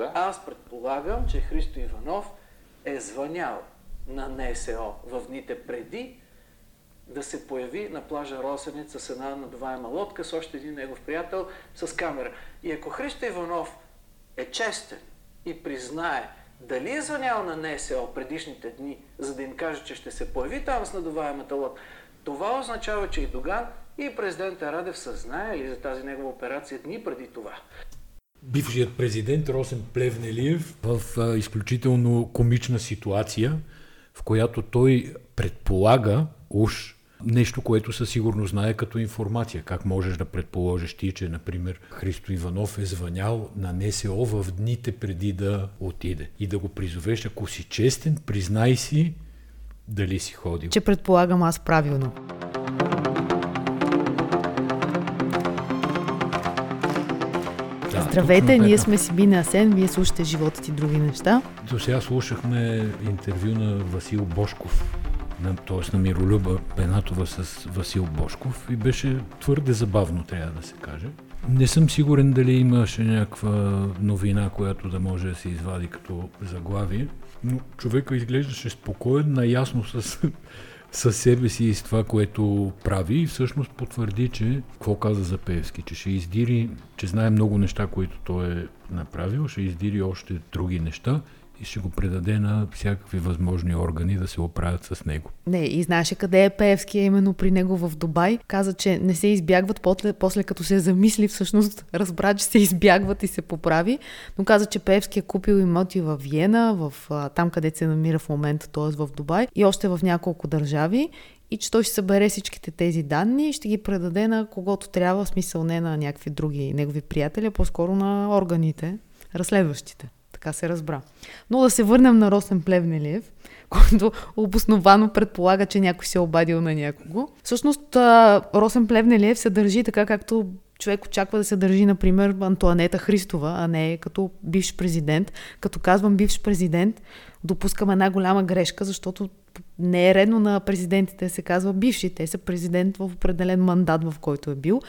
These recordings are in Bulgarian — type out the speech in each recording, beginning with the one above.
да? Аз предполагам, че Христо Иванов е звънял на НСО в дните преди да се появи на плажа Росенец с една надуваема лодка с още един негов приятел с камера. И ако Христо Иванов е честен и признае дали е звънял на НСО предишните дни, за да им каже, че ще се появи там с надуваемата лодка, това означава, че и Доган и президента Радев са знаели за тази негова операция дни преди това. Бившият президент Росен Плевнелиев в а, изключително комична ситуация, в която той предполага уж нещо, което със сигурност знае като информация. Как можеш да предположиш ти, че, например, Христо Иванов е звънял на НСО в дните преди да отиде и да го призовеш, ако си честен, признай си дали си ходил. Че предполагам аз правилно. Здравейте, ние сме Сибина Асен, вие слушате животът и други неща. До сега слушахме интервю на Васил Бошков, на, т.е. на Миролюба Бенатова с Васил Бошков и беше твърде забавно, трябва да се каже. Не съм сигурен дали имаше някаква новина, която да може да се извади като заглавие, но човека изглеждаше спокоен, наясно с, със себе си и с това, което прави и всъщност потвърди, че какво каза за Певски, че ще издири, че знае много неща, които той е направил, ще издири още други неща и ще го предаде на всякакви възможни органи да се оправят с него. Не, и знаеше къде е Пеевски, а именно при него в Дубай. Каза, че не се избягват, после, после като се замисли, всъщност разбра, че се избягват и се поправи. Но каза, че Пеевски е купил имоти в Виена, в, там къде се намира в момента, т.е. в Дубай и още в няколко държави и че той ще събере всичките тези данни и ще ги предаде на когото трябва, в смисъл не на някакви други негови приятели, а по-скоро на органите, разследващите. Така се разбра. Но да се върнем на Росен Плевнелиев, който обосновано предполага, че някой се е обадил на някого. Всъщност Росен Плевнелиев се държи така, както човек очаква да се държи, например, Антуанета Христова, а не като бивш президент. Като казвам бивш президент, допускам една голяма грешка, защото не е редно на президентите да се казва бивши. Те са президент в определен мандат, в който е бил.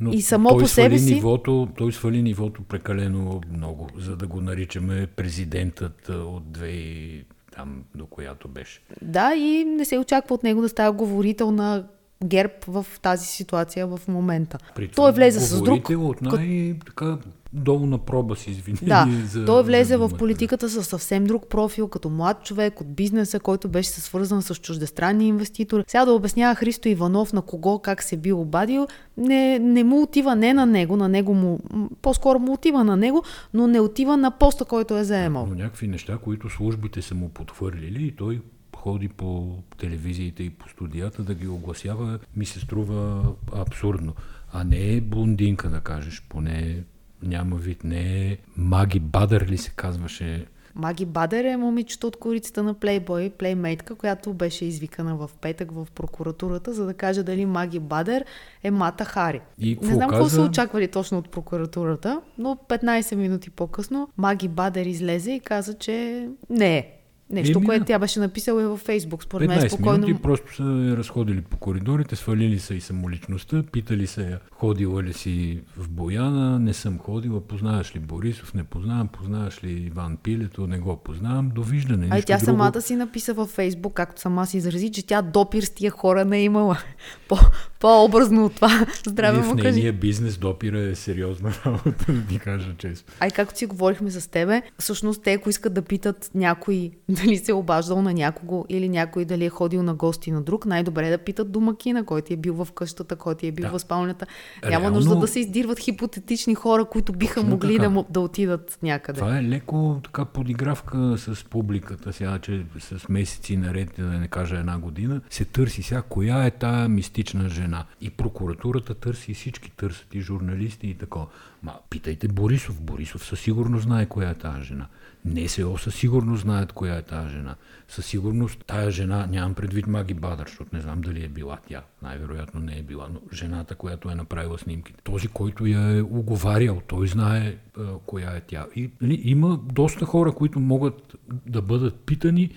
Но и само по себе си... Нивото, той свали нивото прекалено много, за да го наричаме президентът от 2000 там до която беше. Да, и не се очаква от него да става говорител на ГЕРБ в тази ситуация в момента. При Той влезе с друг. от най- така долу на проба си извини. Да, за, той влезе за в политиката със съвсем друг профил, като млад човек от бизнеса, който беше свързан с чуждестранни инвеститори. Сега да обяснява Христо Иванов на кого как се бил обадил, не, не му отива не на него, на него му, по-скоро му отива на него, но не отива на поста, който е заемал. Но някакви неща, които службите са му потвърлили и той ходи по телевизиите и по студията да ги огласява, ми се струва абсурдно. А не е блондинка, да кажеш, поне няма вид, не е Маги Бадър ли се казваше Маги Бадер е момичето от корицата на Playboy, плеймейтка, която беше извикана в петък в прокуратурата, за да каже дали Маги Бадер е Мата Хари. И Не знам какво са очаквали точно от прокуратурата, но 15 минути по-късно Маги Бадер излезе и каза, че не е. Нещо, Еми, което тя беше написала и във Фейсбук. Според мен 15 спокойно. минути просто са разходили по коридорите, свалили са и самоличността, питали я, ходила ли си в Бояна, не съм ходила, познаваш ли Борисов, не познавам, познаваш ли Иван Пилето, не го познавам, довиждане. А и тя друго. самата си написа във Фейсбук, както сама си изрази, че тя допир с тия хора не е имала. По, по-образно от това. Здраве Ние в му кажи. нейния бизнес допира е сериозна работа, да ти кажа често. Ай, както си говорихме с тебе, всъщност те, ако искат да питат някой дали се е обаждал на някого или някой дали е ходил на гости на друг, най-добре е да питат домакина, който е бил в къщата, който е бил Да. в спалнята. Няма Реално- нужда да се издирват хипотетични хора, които биха Точно могли така. да, да отидат някъде. Това е леко така подигравка с публиката сега, че с месеци наред, да не кажа една година, се търси сега коя е тая мистична жена. И прокуратурата търси, и всички търсят, и журналисти и такова. Ма питайте Борисов. Борисов със сигурност знае коя е тази жена. НСО със сигурност знаят коя е тази жена. Със сигурност тая жена, нямам предвид Маги Бадър, защото не знам дали е била тя. Най-вероятно не е била, но жената, която е направила снимките. Този, който я е уговарял, той знае а, коя е тя. И нали, има доста хора, които могат да бъдат питани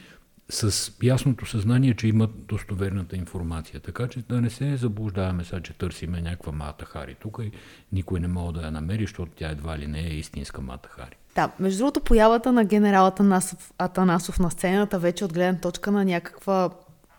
с ясното съзнание, че имат достоверната информация. Така че да не се заблуждаваме сега, че търсиме някаква Мата Хари тук и никой не може да я намери, защото тя едва ли не е истинска Мата Хари. Да, между другото, появата на генерал Атанасов, Атанасов на сцената вече от гледна точка на някаква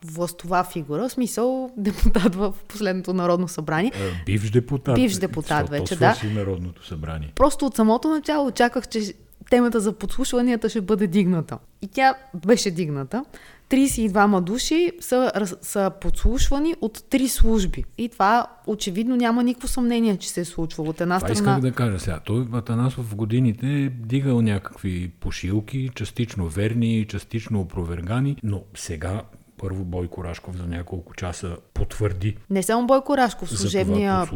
властова фигура, в смисъл депутат в последното Народно събрание. Е, бивш депутат. Бивш депутат вече, да. Народното събрание. Просто от самото начало очаквах, че темата за подслушванията ще бъде дигната. И тя беше дигната. 32 души са, са подслушвани от три служби. И това очевидно няма никакво съмнение, че се е случвало. От една това страна... исках да кажа сега. Той Атанасов в годините е дигал някакви пошилки, частично верни, частично опровергани, но сега първо Бойко Рашков за няколко часа потвърди. Не само Бойко Рашков, служебния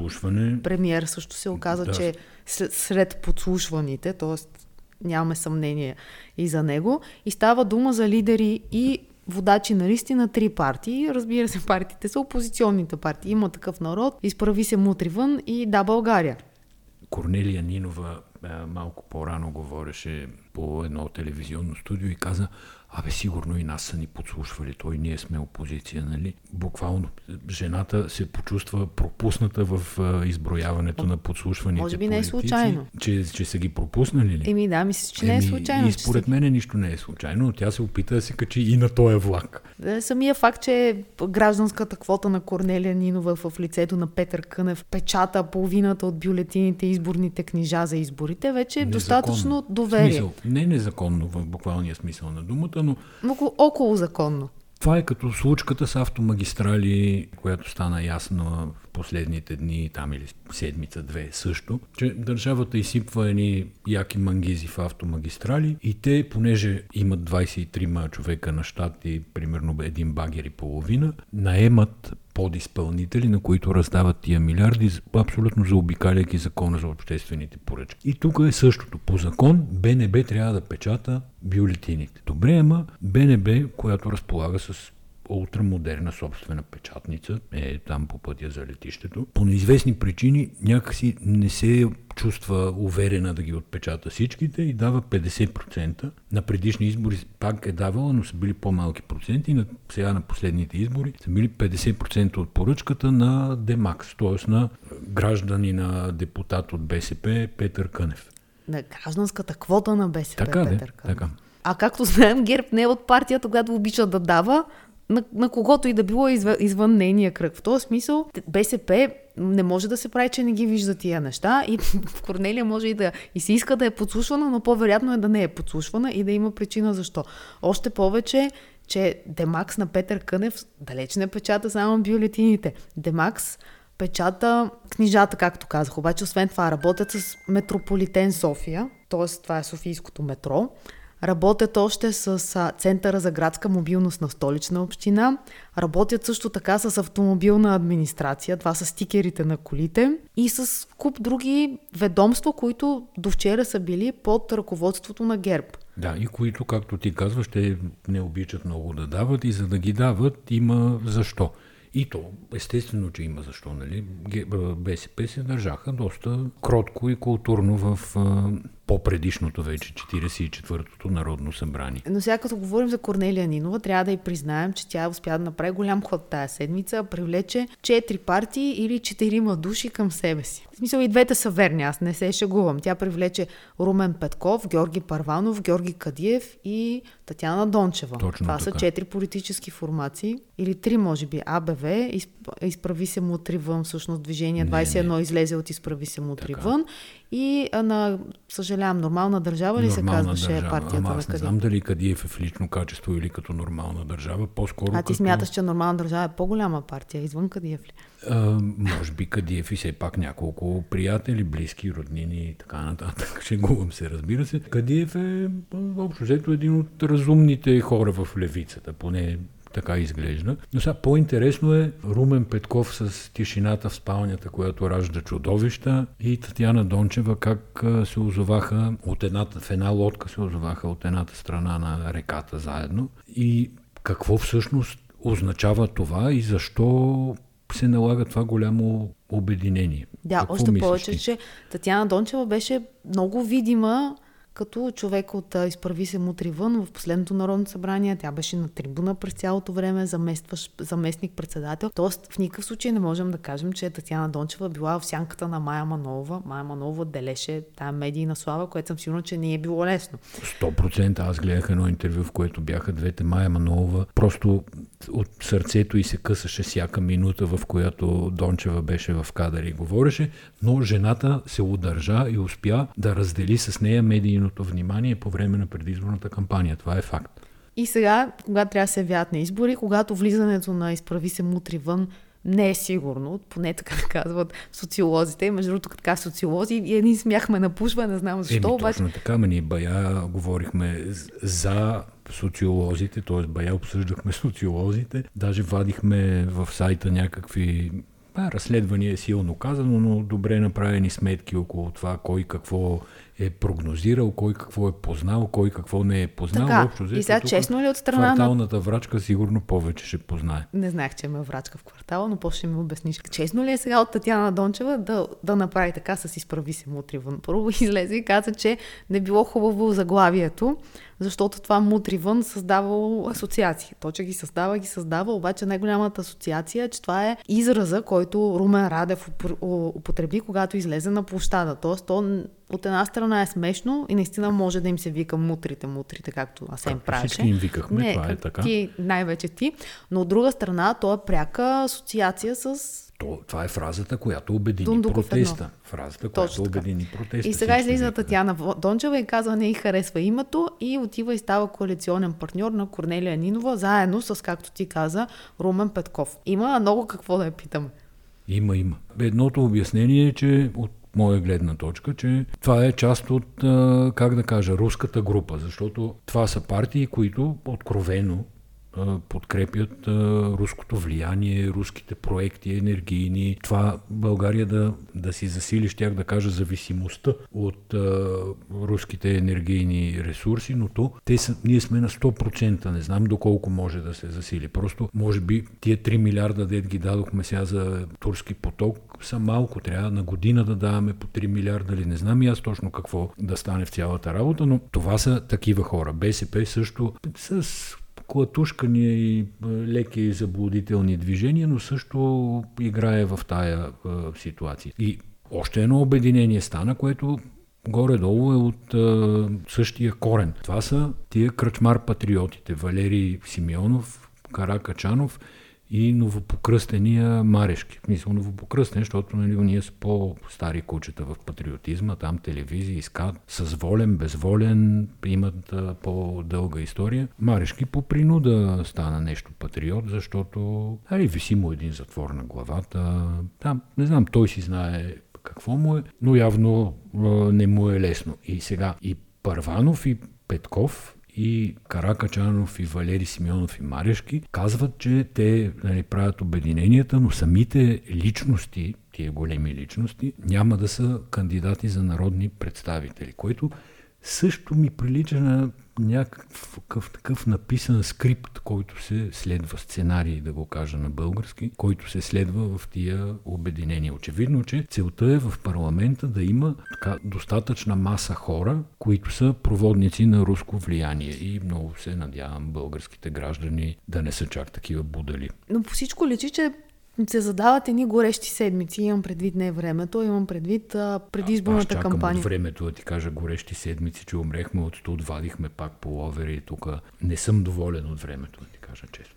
премиер също се оказа, да. че сред подслушваните, т.е. нямаме съмнение и за него, и става дума за лидери и водачи на листи на три партии. Разбира се, партиите са опозиционните партии. Има такъв народ, изправи се мутри вън и да, България. Корнелия Нинова малко по-рано говореше по едно телевизионно студио и каза, Абе, сигурно и нас са ни подслушвали, той ние сме опозиция, нали? Буквално жената се почувства пропусната в изброяването на подслушваните Може би не е случайно. Че, че са ги пропуснали ли? Еми да, мисля, че Еми, не е случайно. И според мен нищо не е случайно, но тя се опита да се качи и на този влак. Да, самия факт, че гражданската квота на Корнелия Нинова в лицето на Петър Кънев печата половината от бюлетините изборните книжа за изборите, вече е достатъчно доверие. Смисъл, не незаконно в буквалния смисъл на думата, но... Около, около законно. Това е като случката с автомагистрали, която стана ясно в последните дни, там или седмица-две също, че държавата изсипва едни яки мангизи в автомагистрали и те, понеже имат 23 човека на щат и примерно един багер и половина, наемат подизпълнители, на които раздават тия милиарди, абсолютно заобикаляйки закона за обществените поръчки. И тук е същото. По закон БНБ трябва да печата бюлетините. Добре, ама БНБ, която разполага с ултрамодерна собствена печатница, е там по пътя за летището. По неизвестни причини някакси не се чувства уверена да ги отпечата всичките и дава 50%. На предишни избори пак е давала, но са били по-малки проценти. На, сега на последните избори са били 50% от поръчката на Демакс, т.е. на граждани на депутат от БСП Петър Кънев. На гражданската квота на БСП така, Петър Кънев. Така. А както знаем, ГЕРБ не е от партията, която обича да дава, на, на когото и да било извън, извън нейния кръг. В този смисъл БСП не може да се прави, че не ги вижда тия неща и в Корнелия може и да и се иска да е подслушвана, но по-вероятно е да не е подслушвана и да има причина защо. Още повече, че Демакс на Петър Кънев далеч не печата само бюлетините. Демакс печата книжата, както казах. Обаче, освен това, работят с Метрополитен София, т.е. това е Софийското метро. Работят още с Центъра за градска мобилност на столична община. Работят също така с автомобилна администрация. Това са стикерите на колите. И с куп други ведомства, които до вчера са били под ръководството на ГЕРБ. Да, и които, както ти казваш, те не обичат много да дават и за да ги дават има защо. И то, естествено, че има защо, нали? БСП се държаха доста кротко и културно в по-предишното вече 44-тото Народно събрание. Но сега като говорим за Корнелия Нинова, трябва да и признаем, че тя успя да направи голям ход тази седмица, привлече 4 партии или 4 души към себе си. В смисъл и двете са верни, аз не се шегувам. Тя привлече Румен Петков, Георги Парванов, Георги Кадиев и Татьяна Дончева. Точно Това така. са четири политически формации. Или три, може би. АБВ, изправи се мутри вън, всъщност движение 21 не, не. излезе от изправи се мутри така. вън. И а, на, съжалявам, нормална държава ли нормална се казваше държава. партията Ама аз не знам дали Кадиев е в лично качество или като нормална държава. По-скоро а ти като... смяташ, че нормална държава е по-голяма партия, извън Кадиев ли? А, може би Кадиев и все пак няколко приятели, близки, роднини и така нататък. Шегувам се, разбира се. Кадиев е общо взето един от разумните хора в левицата, поне така изглежда. Но сега по-интересно е Румен Петков с тишината в спалнята, която ражда чудовища и Татьяна Дончева как се озоваха от едната, в една лодка се озоваха от едната страна на реката заедно. И какво всъщност означава това и защо се налага това голямо обединение. Да, Какво още повече, ти? че Татьяна Дончева беше много видима като човек от Изправи се мутри вън в последното Народно събрание. Тя беше на трибуна през цялото време, заместваш, заместник председател. Тоест в никакъв случай не можем да кажем, че Татьяна Дончева била в сянката на Майя Манова. Майя Манова делеше тая медийна слава, което съм сигурна, че не е било лесно. 100% аз гледах едно интервю, в което бяха двете Майя Манова. Просто от сърцето и се късаше всяка минута, в която Дончева беше в кадър и говореше, но жената се удържа и успя да раздели с нея медийното внимание по време на предизборната кампания. Това е факт. И сега, когато трябва да се явяват на избори, когато влизането на изправи се мутри вън не е сигурно, поне така казват социолозите. Между другото, така социолози, и един смяхме на пушва, не знам защо. Еми, обаче... точно така, ме ни бая говорихме за социолозите, т.е. бая обсъждахме социолозите, даже вадихме в сайта някакви а, разследвания е силно казано, но добре направени сметки около това кой какво е прогнозирал, кой какво е познал, кой какво не е познал. Така, Общо, и сега честно ли от страна Кварталната на... врачка сигурно повече ще познае. Не знаех, че има врачка в квартала, но после ще ми обясниш. Честно ли е сега от Татьяна Дончева да, да направи така с изправи се мутри вън? Първо излезе и каза, че не било хубаво заглавието, защото това мутри вън създавало асоциации. То, че ги създава, ги създава, обаче най-голямата асоциация е, че това е израза, който Румен Радев употреби, когато излезе на площада. Тоест, то от една страна е смешно и наистина може да им се вика мутрите, мутрите, както Асен правеше. Всички им викахме, Не, това е така. Ти, най-вече ти. Но от друга страна, то е пряка асоциация с то, това е фразата, която обедини Дундуков протеста. Едно. Фразата, която Точно обедини протеста. И сега излиза Татьяна Дончева и казва, не и харесва името и отива и става коалиционен партньор на Корнелия Нинова, заедно с, както ти каза, Румен Петков. Има много какво да я питаме. Има, има. Едното обяснение е, че от моя гледна точка, че това е част от, как да кажа, руската група, защото това са партии, които откровено подкрепят руското влияние, руските проекти енергийни. Това България да, да си засили, щях да кажа, зависимостта от руските енергийни ресурси, но то те са, ние сме на 100%, не знам доколко може да се засили. Просто, може би, тия 3 милиарда, дет ги дадохме сега за турски поток, са малко. Трябва на година да даваме по 3 милиарда или не знам и аз точно какво да стане в цялата работа, но това са такива хора. БСП също с клатушкания и леки заблудителни движения, но също играе в тая ситуация. И още едно обединение стана, което горе-долу е от а, същия корен. Това са тия кръчмар-патриотите. Валерий Симеонов, Каракачанов и новопокръстения Марешки. Смисъл новопокръстен, защото нали, ние са по-стари кучета в патриотизма, там телевизии искат с волен, безволен, имат а, по-дълга история. Марешки по принуда стана нещо патриот, защото али виси му един затвор на главата. Там, не знам, той си знае какво му е, но явно а, не му е лесно. И сега и Първанов и Петков и Каракачанов и Валери Симеонов и Марешки казват, че те нали, правят обединенията, но самите личности, тия големи личности, няма да са кандидати за народни представители, което също ми прилича на някакъв такъв написан скрипт, който се следва, сценарий, да го кажа на български, който се следва в тия обединения. Очевидно, че целта е в парламента да има така достатъчна маса хора, които са проводници на руско влияние. И много се надявам българските граждани да не са чак такива будали. Но по всичко личи, че се задават едни горещи седмици. Имам предвид не времето, имам предвид а, предизборната а, аз кампания. От времето да ти кажа горещи седмици, че умрехме от тут, вадихме пак по ловери и тук. Не съм доволен от времето, да ти кажа честно.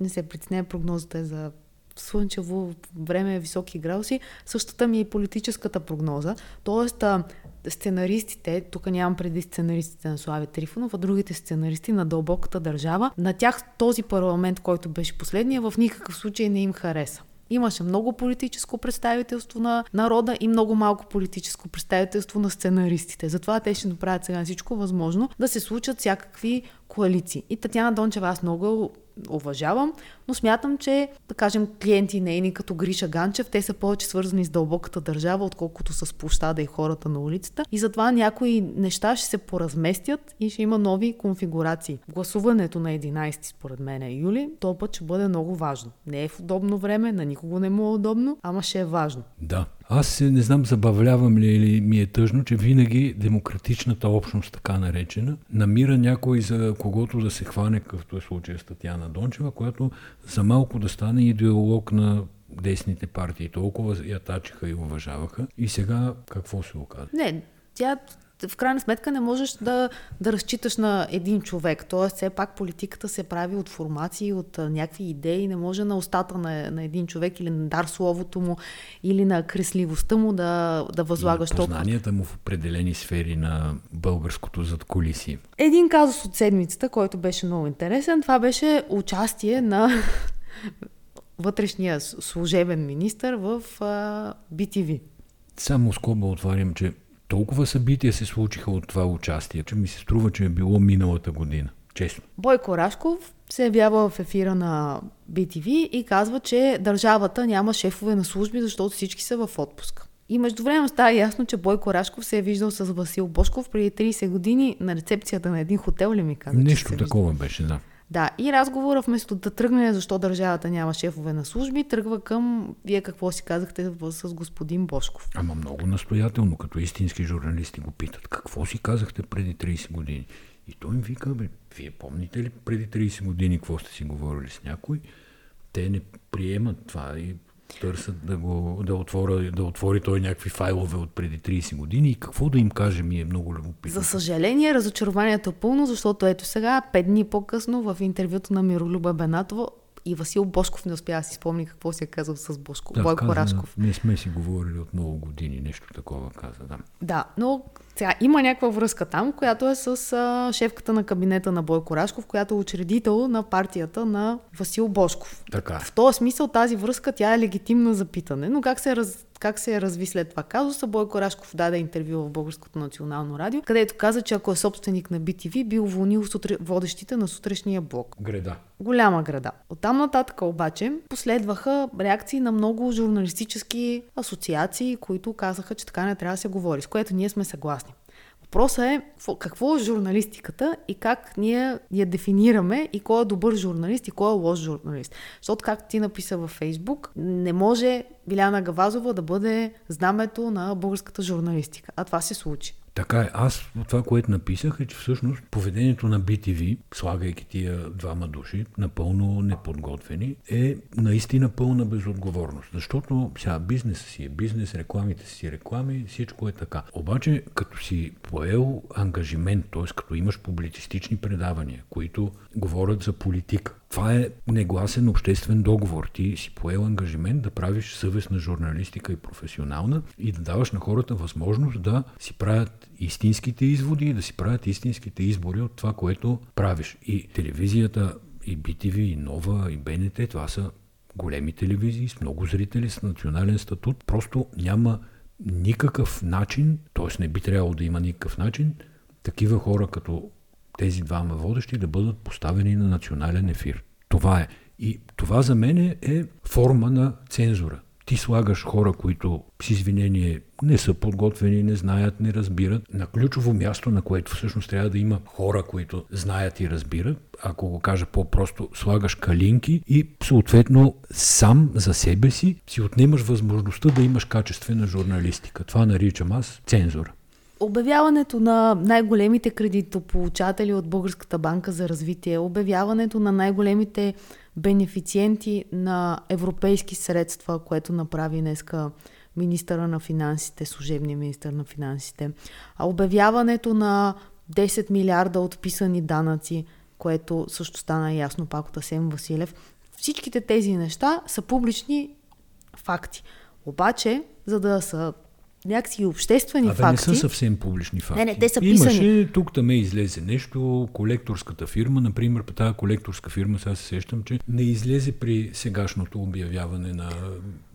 Не се притеснява прогнозата е за слънчево време, високи градуси. Същата ми е политическата прогноза. Тоест, а, сценаристите, тук нямам преди сценаристите на Слави Трифонов, а другите сценаристи на дълбоката държава, на тях този парламент, който беше последния, в никакъв случай не им хареса. Имаше много политическо представителство на народа и много малко политическо представителство на сценаристите. Затова те ще направят сега всичко възможно да се случат всякакви коалиции. И Татьяна Дончева аз много уважавам, но смятам, че, да кажем, клиенти нейни като Гриша Ганчев, те са повече свързани с дълбоката държава, отколкото с площада и хората на улицата. И затова някои неща ще се поразместят и ще има нови конфигурации. Гласуването на 11, според мен, е юли, то път ще бъде много важно. Не е в удобно време, на никого не му е удобно, ама ще е важно. Да, Аз не знам забавлявам ли или ми е тъжно, че винаги демократичната общност, така наречена, намира някой за когото да се хване, какъвто е случая с Татьяна Дончева, която за малко да стане идеолог на десните партии. Толкова я тачеха и уважаваха. И сега какво се оказа? Не, тя в крайна сметка не можеш да, да разчиташ на един човек. Тоест, все пак политиката се прави от формации, от а, някакви идеи. Не може на устата на, на един човек или на дар словото му, или на кресливостта му да, да възлагаш и познанията му в определени сфери на българското задколисие. Един казус от седмицата, който беше много интересен, това беше участие на вътрешния служебен министр в а, BTV. Само скоба отварям, че толкова събития се случиха от това участие, че ми се струва, че е било миналата година. Честно. Бойко Рашков се явява в ефира на BTV и казва, че държавата няма шефове на служби, защото всички са в отпуск. И между време става ясно, че Бойко Рашков се е виждал с Васил Бошков преди 30 години на рецепцията на един хотел ли ми каза? Нещо такова виждал. беше, да. Да, и разговора вместо да тръгне защо държавата няма шефове на служби, тръгва към вие какво си казахте с господин Бошков. Ама много настоятелно, като истински журналисти го питат. Какво си казахте преди 30 години? И той им вика, бе, вие помните ли преди 30 години какво сте си говорили с някой? Те не приемат това и търсят да, го, да, отворя, да отвори той някакви файлове от преди 30 години и какво да им каже ми е много любопитно. За съжаление, разочарованието е пълно, защото ето сега, пет дни по-късно в интервюто на Миролюба Бенатова и Васил Бошков не успя да си спомни какво си е казал с Бошко, да, Бойко каза, Рашков. Не сме си говорили от много години, нещо такова каза, да. Да, но сега има някаква връзка там, която е с а, шефката на кабинета на Бойко Рашков, която е учредител на партията на Васил Бошков. Така. В този смисъл тази връзка тя е легитимна за питане, но как се, раз, как се разви след това казуса, Бойко Рашков даде интервю в Българското национално радио, където каза, че ако е собственик на BTV, би уволнил сутре, водещите на сутрешния блок. Греда. Голяма града. Оттам нататък обаче последваха реакции на много журналистически асоциации, които казаха, че така не трябва да се говори, с което ние сме съгласни. Въпросът е какво е журналистиката и как ние я дефинираме и кой е добър журналист и кой е лош журналист. Защото, както ти написа във Фейсбук, не може Биляна Гавазова да бъде знамето на българската журналистика. А това се случи. Така е. Аз това, което написах е, че всъщност поведението на BTV, слагайки тия двама души, напълно неподготвени, е наистина пълна безотговорност. Защото сега бизнесът си е бизнес, рекламите си реклами, всичко е така. Обаче, като си поел ангажимент, т.е. като имаш публицистични предавания, които говорят за политика, това е негласен обществен договор. Ти си поел ангажимент да правиш съвестна журналистика и професионална и да даваш на хората възможност да си правят истинските изводи и да си правят истинските избори от това, което правиш. И телевизията, и BTV, и Нова, и БНТ, това са големи телевизии с много зрители, с национален статут. Просто няма никакъв начин, т.е. не би трябвало да има никакъв начин, такива хора като тези двама водещи да бъдат поставени на национален ефир. Това е. И това за мен е форма на цензура. Ти слагаш хора, които с извинение не са подготвени, не знаят, не разбират, на ключово място, на което всъщност трябва да има хора, които знаят и разбират. Ако го кажа по-просто, слагаш калинки и съответно сам за себе си си отнемаш възможността да имаш качествена журналистика. Това наричам аз цензура. Обявяването на най-големите кредитополучатели от Българската банка за развитие, обявяването на най-големите бенефициенти на европейски средства, което направи днеска министъра на финансите, служебния министър на финансите, а обявяването на 10 милиарда отписани данъци, което също стана ясно пак от Асен Василев. Всичките тези неща са публични факти. Обаче, за да са някакси обществени Абе, факти. не са съвсем публични факти. Не, не, те са писани. Имаше, тук там излезе нещо, колекторската фирма, например, по тази колекторска фирма, сега се сещам, че не излезе при сегашното обявяване на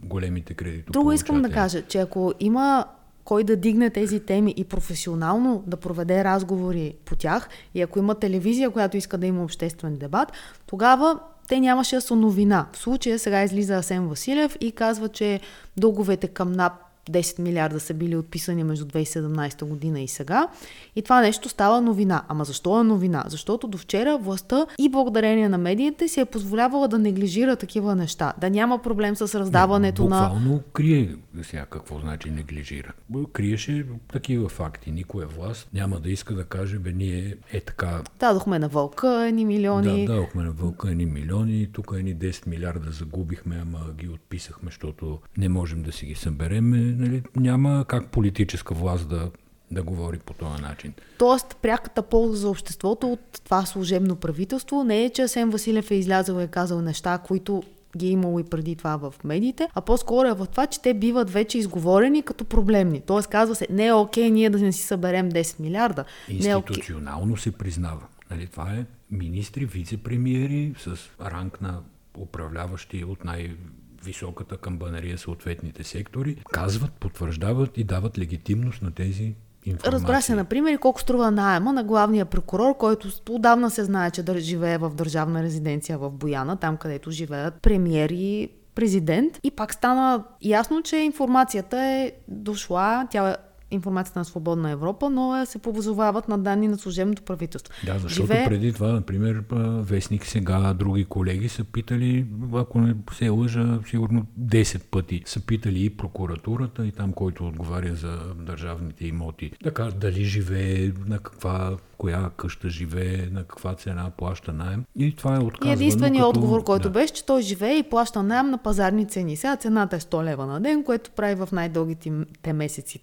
големите кредити. Друго искам да кажа, че ако има кой да дигне тези теми и професионално да проведе разговори по тях, и ако има телевизия, която иска да има обществен дебат, тогава те нямаше да са новина. В случая сега излиза Асен Василев и казва, че дълговете към НАП 10 милиарда са били отписани между 2017 година и сега. И това нещо става новина. Ама защо е новина? Защото до вчера властта и благодарение на медиите си е позволявала да неглижира такива неща. Да няма проблем с раздаването Не, на... Буквално крие сега какво значи неглижира. Криеше такива факти. Никоя власт няма да иска да каже, бе, ние е така. Дадохме на вълка едни милиони. Да, дадохме на вълка едни милиони, тук едни 10 милиарда загубихме, ама ги отписахме, защото не можем да си ги съберем. Нали, няма как политическа власт да да говори по този начин. Тоест, пряката полза за обществото от това служебно правителство не е, че Асен Василев е излязъл и е казал неща, които ги е имало и преди това в медиите, а по-скоро е в това, че те биват вече изговорени като проблемни. Тоест казва се, не е окей ние да не си съберем 10 милиарда. Институционално се признава. Нали, това е министри, вице-премиери с ранг на управляващи от най- високата камбанария съответните сектори, казват, потвърждават и дават легитимност на тези информации. Разбра се, например, и колко струва найема на главния прокурор, който отдавна се знае, че живее в държавна резиденция в Бояна, там където живеят премиери президент. И пак стана ясно, че информацията е дошла, тя информацията на Свободна Европа, но се позовават на данни на служебното правителство. Да, защото Живе... преди това, например, Вестник сега, други колеги са питали, ако не се лъжа, сигурно 10 пъти са питали и прокуратурата, и там, който отговаря за държавните имоти, да кажат дали живее, на каква коя къща живее, на каква цена плаща найем. И това е отказвано. И единственият като... отговор, който да. беше, че той живее и плаща найем на пазарни цени. Сега цената е 100 лева на ден, което прави в най-дългите месеци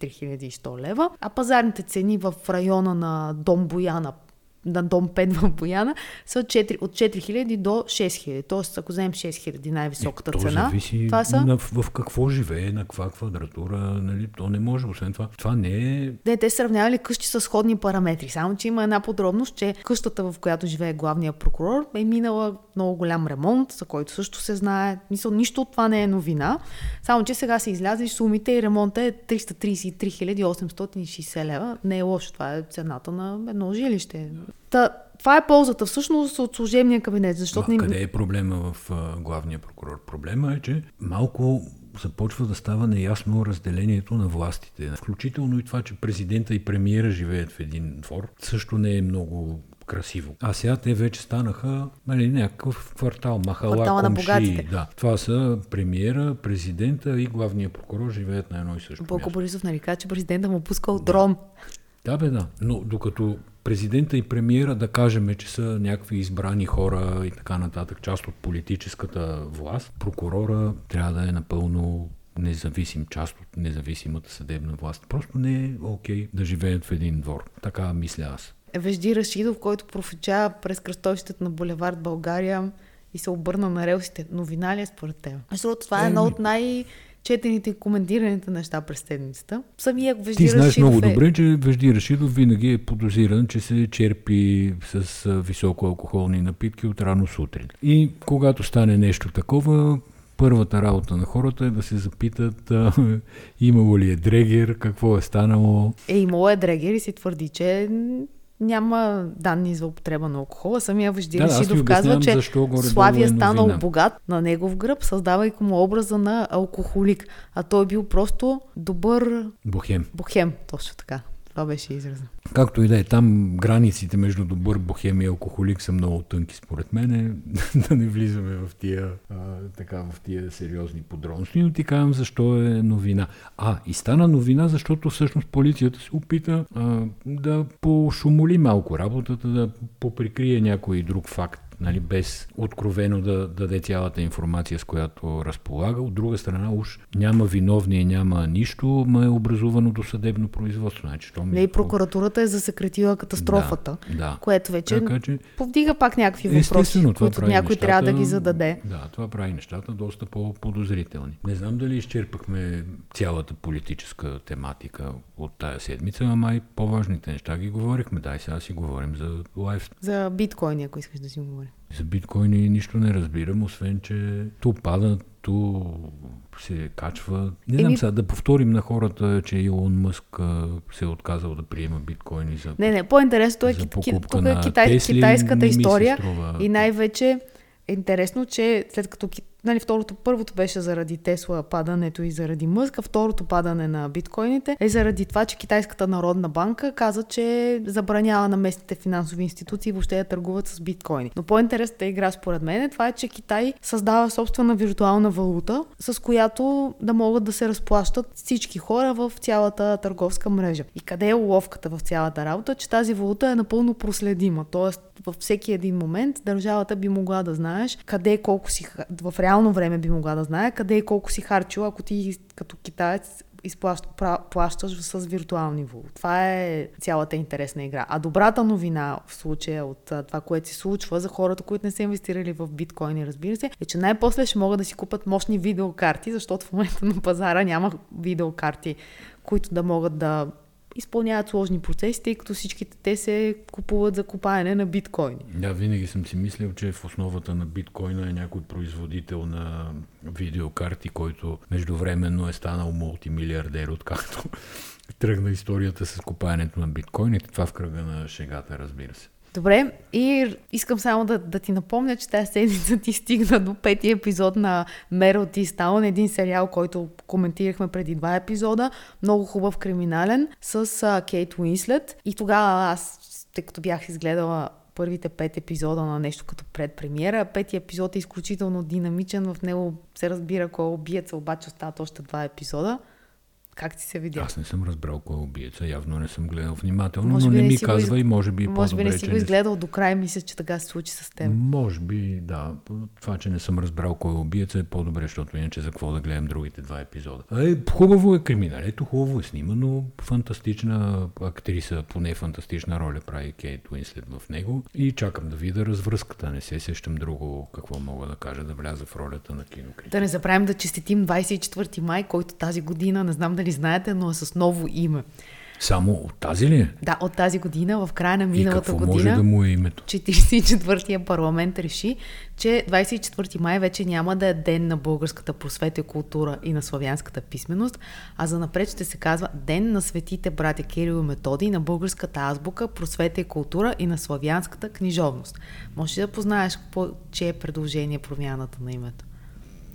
3100 лева, а пазарните цени в района на Дом Бояна на дом 5 в Бояна са 4, от 4000 до 6000. Тоест, ако вземем 6000 най-високата е, цена, зависи това са... На, в, в какво живее, на каква квадратура, нали, то не може, освен това. Това не е... Не, те сравнявали къщи с сходни параметри, само че има една подробност, че къщата, в която живее главния прокурор, е минала много голям ремонт, за който също се знае. Мисъл, нищо от това не е новина, само че сега се излязли сумите и ремонта е 333 860 лева. Не е лошо, това е цената на едно жилище. Та, това е ползата всъщност от служебния кабинет. Защото не... Къде е проблема в а, главния прокурор? Проблема е, че малко започва да става неясно разделението на властите. Включително и това, че президента и премиера живеят в един двор, също не е много красиво. А сега те вече станаха нали, някакъв квартал, махала, Квартала комши. Да. Това са премиера, президента и главния прокурор живеят на едно и също Бойко Борисов нарика, че президента му пускал дрон. Да, бе, да. Но докато президента и премиера да кажем, че са някакви избрани хора и така нататък, част от политическата власт, прокурора трябва да е напълно независим, част от независимата съдебна власт. Просто не е окей okay да живеят в един двор. Така мисля аз. Вежди Рашидов, който профича през кръстовището на булевард България и се обърна на релсите. Новина ли е според теб? Защото това е едно от най- четените и коментираните неща през седмицата. Самия Вежди Ти знаеш Рашидов много е... добре, че Вежди Рашидов винаги е подозиран, че се черпи с високо алкохолни напитки от рано сутрин. И когато стане нещо такова, първата работа на хората е да се запитат а, имало ли е дрегер, какво е станало. Е, имало е дрегер и се твърди, че няма данни за употреба на алкохола. Самия Вежди Да, Рашидов казва, че защо горе-долу Слави е е станал богат на негов гръб, създавайки му образа на алкохолик. А той е бил просто добър Бохем. бухем. Точно така. Това беше израза. Както и да е, там границите между добър бохем и алкохолик са много тънки, според мен. да не влизаме в тия, а, така, в тия сериозни подробности, но ти казвам защо е новина. А, и стана новина, защото всъщност полицията се опита а, да пошумоли малко работата, да поприкрие някой друг факт нали, без откровено да даде цялата информация, с която разполага. От друга страна, уж няма виновни и няма нищо, ма е образувано до съдебно производство. Значи, що Не и прокуратурата е засекретила катастрофата, Да, да. което вече Така че, повдига пак някакви въпроси, които някой нещата, трябва да ги зададе. Да, това прави нещата доста по-подозрителни. Не знам дали изчерпахме цялата политическа тематика от тая седмица, ама и по-важните неща ги говорихме. Дай сега си говорим за лайф За биткоини, ако искаш да си говори. За биткоини нищо не разбирам, освен че то пада, то се качва. Не знам Еми- сега да повторим на хората, че Илон Мъск се е отказал да приема биткоини за, Не, не, по-интересното е, ки- тук е китай, Тесли. китайската история и най-вече е интересно, че след като нали, второто, първото беше заради Тесла падането и заради Мъска, второто падане на биткоините е заради това, че Китайската народна банка каза, че забранява на местните финансови институции въобще да търгуват с биткоини. Но по-интересната игра според мен е това, е, че Китай създава собствена виртуална валута, с която да могат да се разплащат всички хора в цялата търговска мрежа. И къде е уловката в цялата работа, че тази валута е напълно проследима. Тоест, във всеки един момент държавата би могла да знаеш къде колко си, в реално време би могла да знае къде и колко си харчил, ако ти като китаец изплащаш, плащаш с виртуални валути. Това е цялата интересна игра. А добрата новина в случая от това, което се случва за хората, които не са инвестирали в биткоини, разбира се, е, че най-после ще могат да си купат мощни видеокарти, защото в момента на пазара няма видеокарти, които да могат да изпълняват сложни процеси, тъй като всичките те се купуват за купаене на биткоини. Да, винаги съм си мислил, че в основата на биткоина е някой производител на видеокарти, който междувременно е станал мултимилиардер, откакто тръгна историята с купаенето на биткоините. Това в кръга на шегата, разбира се. Добре, и искам само да, да ти напомня, че тази седмица ти стигна до пети епизод на Мерил Ти Стаун, един сериал, който коментирахме преди два епизода, много хубав криминален, с а, Кейт Уинслет. И тогава аз, тъй като бях изгледала първите пет епизода на нещо като предпремиера. Пети епизод е изключително динамичен, в него се разбира кой е убиеца, обаче остават още два епизода. Как ти се видя? Аз не съм разбрал кой е убиеца, явно не съм гледал внимателно, може но не, не ми казва из... и може би Може би не си го изгледал до край, мисля, че така се случи с теб. Може би, да. Това, че не съм разбрал кой е убиеца е по-добре, защото иначе за какво да гледам другите два епизода. Е, хубаво е криминал, ето хубаво е снимано, фантастична актриса, поне фантастична роля прави Кейт Уинслет в него и чакам да видя развръзката, не се сещам друго какво мога да кажа, да вляза в ролята на кинокритик. Да не забравим да честитим 24 май, който тази година, не знам дали дали знаете, но е с ново име. Само от тази ли? Да, от тази година, в края на миналата и какво година. може да му е името? 44-я парламент реши, че 24 май вече няма да е ден на българската просвета и култура и на славянската писменост, а за напред ще се казва Ден на светите братя Кирил и Методи на българската азбука, просвета и култура и на славянската книжовност. Може да познаеш по че е предложение промяната на името?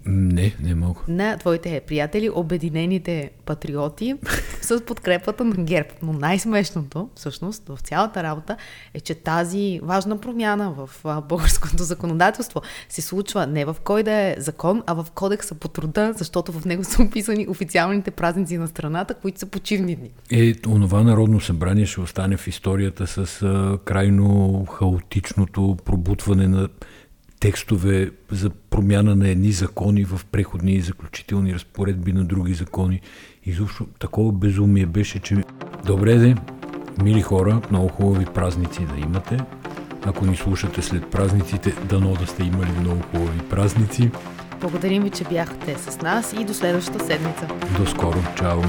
Не, не мога. На твоите приятели, обединените патриоти, с подкрепата на ГЕРБ. Но най-смешното, всъщност, в цялата работа е, че тази важна промяна в българското законодателство се случва не в кой да е закон, а в кодекса по труда, защото в него са описани официалните празници на страната, които са почивни дни. Е, онова Народно събрание ще остане в историята с а, крайно хаотичното пробутване на текстове за промяна на едни закони в преходни и заключителни разпоредби на други закони. Изобщо такова безумие беше, че добре де, мили хора, много хубави празници да имате. Ако ни слушате след празниците, дано да сте имали много хубави празници. Благодарим ви, че бяхте с нас и до следващата седмица. До скоро. Чао.